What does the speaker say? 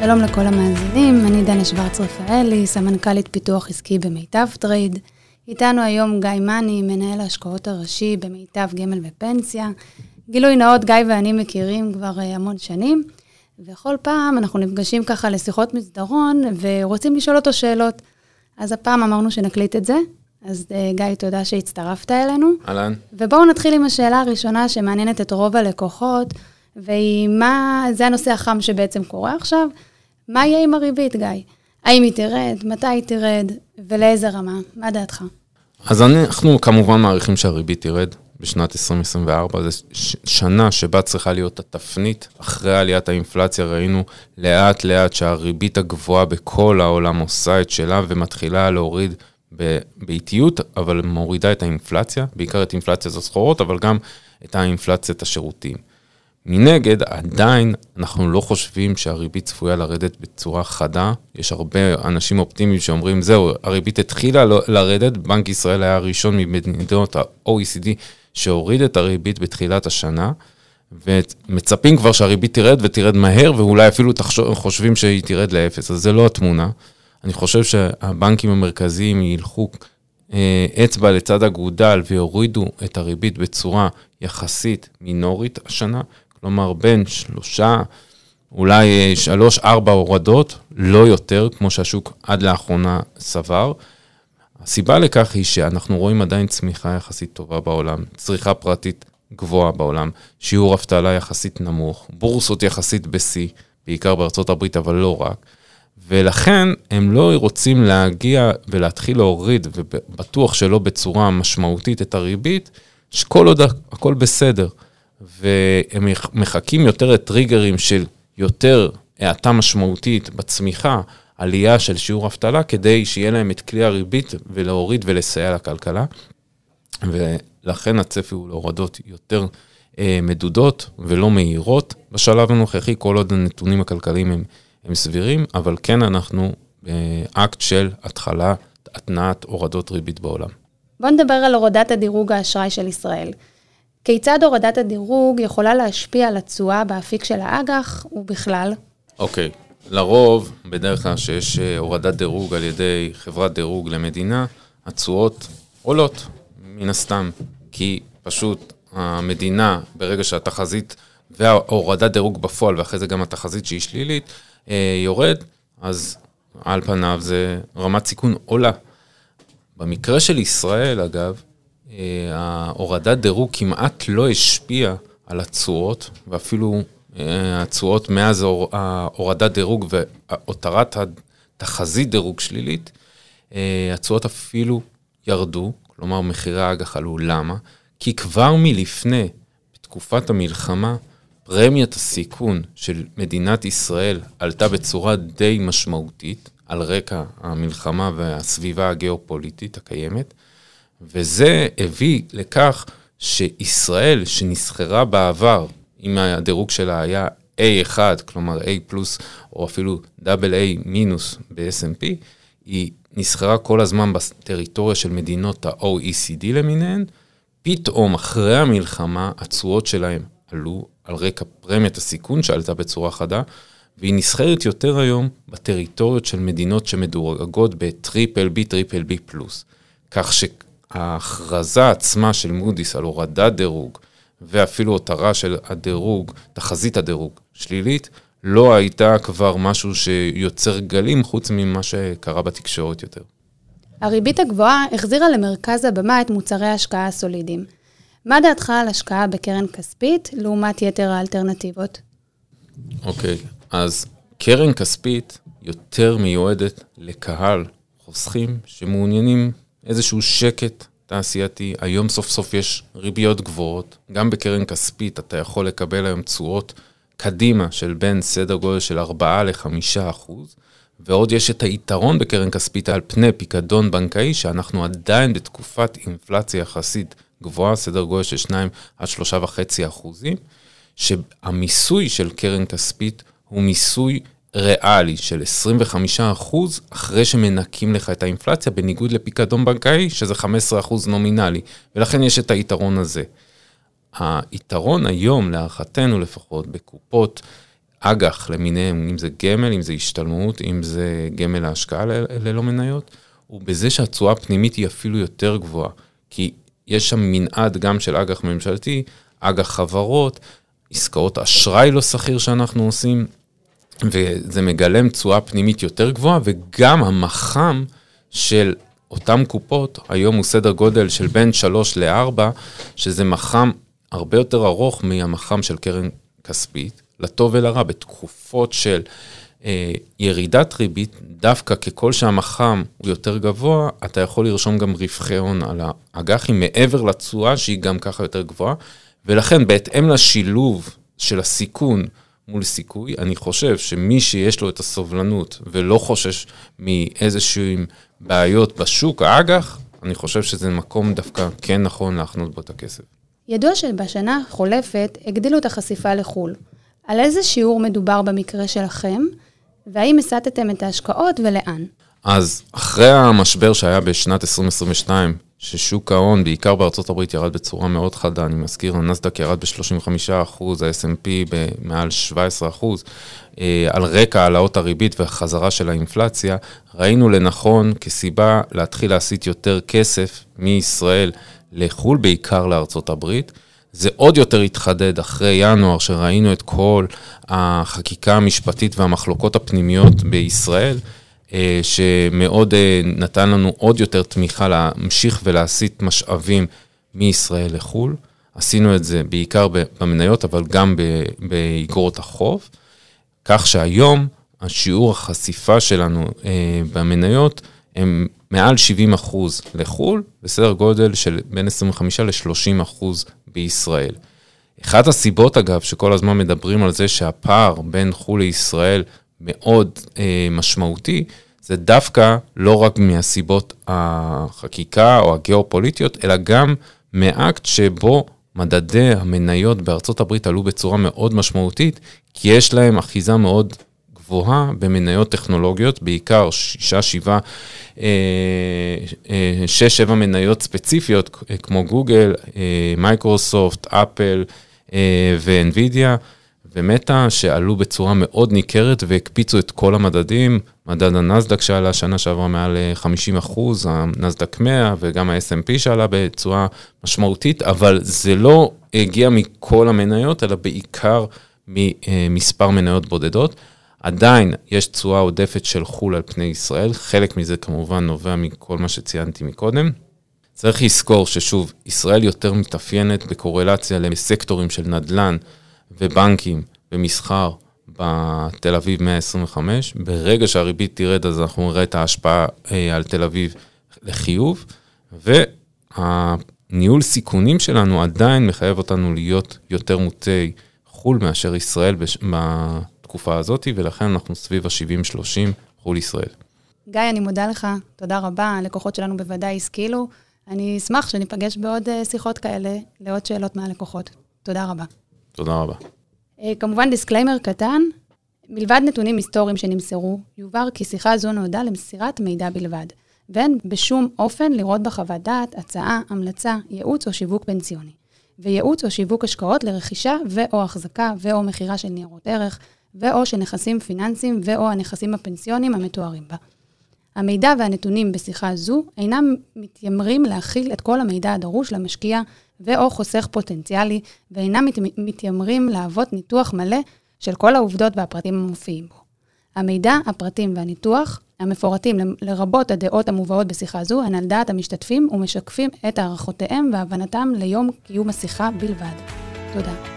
שלום לכל המאזינים, אני דנה שוורץ רפאלי, סמנכ"לית פיתוח עסקי במיטב טרייד. איתנו היום גיא מאני, מנהל ההשקעות הראשי במיטב גמל ופנסיה. גילוי נאות, גיא ואני מכירים כבר אה, המון שנים, וכל פעם אנחנו נפגשים ככה לשיחות מסדרון ורוצים לשאול אותו שאלות. אז הפעם אמרנו שנקליט את זה, אז אה, גיא, תודה שהצטרפת אלינו. אהלן. ובואו נתחיל עם השאלה הראשונה שמעניינת את רוב הלקוחות, והיא מה, זה הנושא החם שבעצם קורה עכשיו, מה יהיה עם הריבית, גיא? האם היא תרד, מתי היא תרד, ולאיזה רמה? מה דעתך? אז אנחנו כמובן מעריכים שהריבית תרד בשנת 2024, זו שנה שבה צריכה להיות התפנית. אחרי עליית האינפלציה ראינו לאט לאט שהריבית הגבוהה בכל העולם עושה את שלה ומתחילה להוריד באיטיות, אבל מורידה את האינפלציה, בעיקר את אינפלציית הסחורות, אבל גם את האינפלציית השירותים. מנגד, עדיין אנחנו לא חושבים שהריבית צפויה לרדת בצורה חדה. יש הרבה אנשים אופטימיים שאומרים, זהו, הריבית התחילה לא- לרדת, בנק ישראל היה הראשון ממדינות ה-OECD שהוריד את הריבית בתחילת השנה, ומצפים כבר שהריבית תרד ותרד מהר, ואולי אפילו תחשוב, חושבים שהיא תרד לאפס, אז זה לא התמונה. אני חושב שהבנקים המרכזיים ילכו אה, אצבע לצד אגודל ויורידו את הריבית בצורה יחסית מינורית השנה, כלומר בין שלושה, אולי אה, שלוש, ארבע הורדות, לא יותר, כמו שהשוק עד לאחרונה סבר. הסיבה לכך היא שאנחנו רואים עדיין צמיחה יחסית טובה בעולם, צריכה פרטית גבוהה בעולם, שיעור אבטלה יחסית נמוך, בורסות יחסית בשיא, בעיקר בארצות הברית, אבל לא רק. ולכן הם לא רוצים להגיע ולהתחיל להוריד, ובטוח שלא בצורה משמעותית את הריבית, שכל עוד הכל בסדר. והם מחכים יותר לטריגרים של יותר האטה משמעותית בצמיחה, עלייה של שיעור אבטלה, כדי שיהיה להם את כלי הריבית ולהוריד ולסייע לכלכלה. ולכן הצפי הוא להורדות יותר אה, מדודות ולא מהירות בשלב הנוכחי, כל עוד הנתונים הכלכליים הם, הם סבירים, אבל כן אנחנו באקט של התחלה, התנעת הורדות ריבית בעולם. בוא נדבר על הורדת הדירוג האשראי של ישראל. כיצד הורדת הדירוג יכולה להשפיע על התשואה באפיק של האג"ח ובכלל? אוקיי, okay. לרוב, בדרך כלל שיש אה, הורדת דירוג על ידי חברת דירוג למדינה, התשואות עולות, מן הסתם, כי פשוט המדינה, ברגע שהתחזית והורדת דירוג בפועל, ואחרי זה גם התחזית שהיא שלילית, אה, יורד, אז על פניו זה רמת סיכון עולה. במקרה של ישראל, אגב, ההורדת דירוג כמעט לא השפיעה על התשואות, ואפילו אה, התשואות מאז הורדת דירוג והותרת התחזית דירוג שלילית, אה, התשואות אפילו ירדו, כלומר מחירי האג"ח עלו. למה? כי כבר מלפני, בתקופת המלחמה, פרמיית הסיכון של מדינת ישראל עלתה בצורה די משמעותית על רקע המלחמה והסביבה הגיאופוליטית הקיימת. וזה הביא לכך שישראל, שנסחרה בעבר, אם הדירוג שלה היה A1, כלומר A פלוס, או אפילו דאבל A מינוס ב-S&P, היא נסחרה כל הזמן בטריטוריה של מדינות ה-OECD למיניהן, פתאום אחרי המלחמה התשואות שלהם עלו על רקע פרמיית הסיכון שעלתה בצורה חדה, והיא נסחרת יותר היום בטריטוריות של מדינות שמדורגות ב triple B, triple plus. כך ש... ההכרזה עצמה של מודי'ס על הורדת דירוג, ואפילו הותרה של הדירוג, תחזית הדירוג שלילית, לא הייתה כבר משהו שיוצר גלים חוץ ממה שקרה בתקשורת יותר. הריבית הגבוהה החזירה למרכז הבמה את מוצרי ההשקעה הסולידיים. מה דעתך על השקעה בקרן כספית לעומת יתר האלטרנטיבות? אוקיי, okay, אז קרן כספית יותר מיועדת לקהל חוסכים שמעוניינים איזשהו שקט תעשייתי. היום סוף סוף יש ריביות גבוהות. גם בקרן כספית אתה יכול לקבל היום תשואות קדימה של בין סדר גודל של 4 ל-5 אחוז. ועוד יש את היתרון בקרן כספית על פני פיקדון בנקאי, שאנחנו עדיין בתקופת אינפלציה יחסית גבוהה, סדר גודל של 2 עד 3.5 אחוזים, שהמיסוי של קרן כספית הוא מיסוי ריאלי של 25 אחוז אחרי שמנקים לך את האינפלציה, בניגוד לפיקדון בנקאי, שזה 15 אחוז נומינלי, ולכן יש את היתרון הזה. היתרון היום, להערכתנו לפחות, בקופות אג"ח למיניהם, אם זה גמל, אם זה השתלמות, אם זה גמל להשקעה ללא מניות, הוא בזה שהתשואה הפנימית היא אפילו יותר גבוהה. כי יש שם מנעד גם של אג"ח ממשלתי, אג"ח חברות, עסקאות אשראי לא שכיר שאנחנו עושים, וזה מגלם תשואה פנימית יותר גבוהה, וגם המח"מ של אותן קופות, היום הוא סדר גודל של בין 3 ל-4, שזה מח"מ הרבה יותר ארוך מהמח"מ של קרן כספית, לטוב ולרע, בתקופות של אה, ירידת ריבית, דווקא ככל שהמח"מ הוא יותר גבוה, אתה יכול לרשום גם רווחי הון על האג"חים מעבר לתשואה שהיא גם ככה יותר גבוהה, ולכן בהתאם לשילוב של הסיכון מול סיכוי, אני חושב שמי שיש לו את הסובלנות ולא חושש מאיזשהם בעיות בשוק האג"ח, אני חושב שזה מקום דווקא כן נכון להחנות בו את הכסף. ידוע שבשנה החולפת הגדילו את החשיפה לחו"ל. על איזה שיעור מדובר במקרה שלכם, והאם הסטתם את ההשקעות ולאן? אז אחרי המשבר שהיה בשנת 2022, ששוק ההון, בעיקר בארצות הברית, ירד בצורה מאוד חדה. אני מזכיר, הנסדק ירד ב-35%, ה-S&P במעל 17%. אה, על רקע העלאות הריבית והחזרה של האינפלציה, ראינו לנכון כסיבה להתחיל להסיט יותר כסף מישראל לחו"ל, בעיקר לארצות הברית. זה עוד יותר התחדד אחרי ינואר, שראינו את כל החקיקה המשפטית והמחלוקות הפנימיות בישראל. אה, שמאוד אה, נתן לנו עוד יותר תמיכה להמשיך ולהסיט משאבים מישראל לחו"ל. עשינו את זה בעיקר במניות, אבל גם באגרות החוב, כך שהיום השיעור החשיפה שלנו אה, במניות הם מעל 70 אחוז לחו"ל, בסדר גודל של בין 25 ל-30 אחוז בישראל. אחת הסיבות, אגב, שכל הזמן מדברים על זה שהפער בין חו"ל לישראל מאוד אה, משמעותי, זה דווקא לא רק מהסיבות החקיקה או הגיאופוליטיות, אלא גם מאקט שבו מדדי המניות בארצות הברית עלו בצורה מאוד משמעותית, כי יש להם אחיזה מאוד גבוהה במניות טכנולוגיות, בעיקר שישה, שבעה, אה, אה, שש, שבע מניות ספציפיות, כמו גוגל, אה, מייקרוסופט, אפל ואנווידיה. ומטא, שעלו בצורה מאוד ניכרת והקפיצו את כל המדדים, מדד הנסדק שעלה שנה שעברה מעל 50 אה, אחוז, הנסדק 100 וגם ה-S&P שעלה בצורה משמעותית, אבל זה לא הגיע מכל המניות, אלא בעיקר ממספר מניות בודדות. עדיין יש תשואה עודפת של חו"ל על פני ישראל, חלק מזה כמובן נובע מכל מה שציינתי מקודם. צריך לזכור ששוב, ישראל יותר מתאפיינת בקורלציה לסקטורים של נדל"ן, ובנקים ומסחר בתל אביב 125. ברגע שהריבית תרד, אז אנחנו נראה את ההשפעה אה, על תל אביב לחיוב, והניהול סיכונים שלנו עדיין מחייב אותנו להיות יותר מוטי חו"ל מאשר ישראל. בתקופה הזאת, ולכן אנחנו סביב ה-70-30 חו"ל ישראל. גיא, אני מודה לך, תודה רבה. הלקוחות שלנו בוודאי השכילו. אני אשמח שניפגש בעוד אה, שיחות כאלה לעוד שאלות מהלקוחות. תודה רבה. תודה רבה. אה, כמובן, disclaimer קטן, מלבד נתונים היסטוריים שנמסרו, יובהר כי שיחה זו נועדה למסירת מידע בלבד, ואין בשום אופן לראות בחוות דעת, הצעה, המלצה, ייעוץ או שיווק פנסיוני. וייעוץ או שיווק השקעות לרכישה ו/או החזקה ו/או מכירה של ניירות ערך, ו/או של נכסים פיננסיים ו/או הנכסים הפנסיוניים המתוארים בה. המידע והנתונים בשיחה זו אינם מתיימרים להכיל את כל המידע הדרוש למשקיע ו/או חוסך פוטנציאלי, ואינם מת, מתיימרים להוות ניתוח מלא של כל העובדות והפרטים המופיעים בו. המידע, הפרטים והניתוח המפורטים לרבות הדעות המובאות בשיחה זו, הן על דעת המשתתפים ומשקפים את הערכותיהם והבנתם ליום קיום השיחה בלבד. תודה.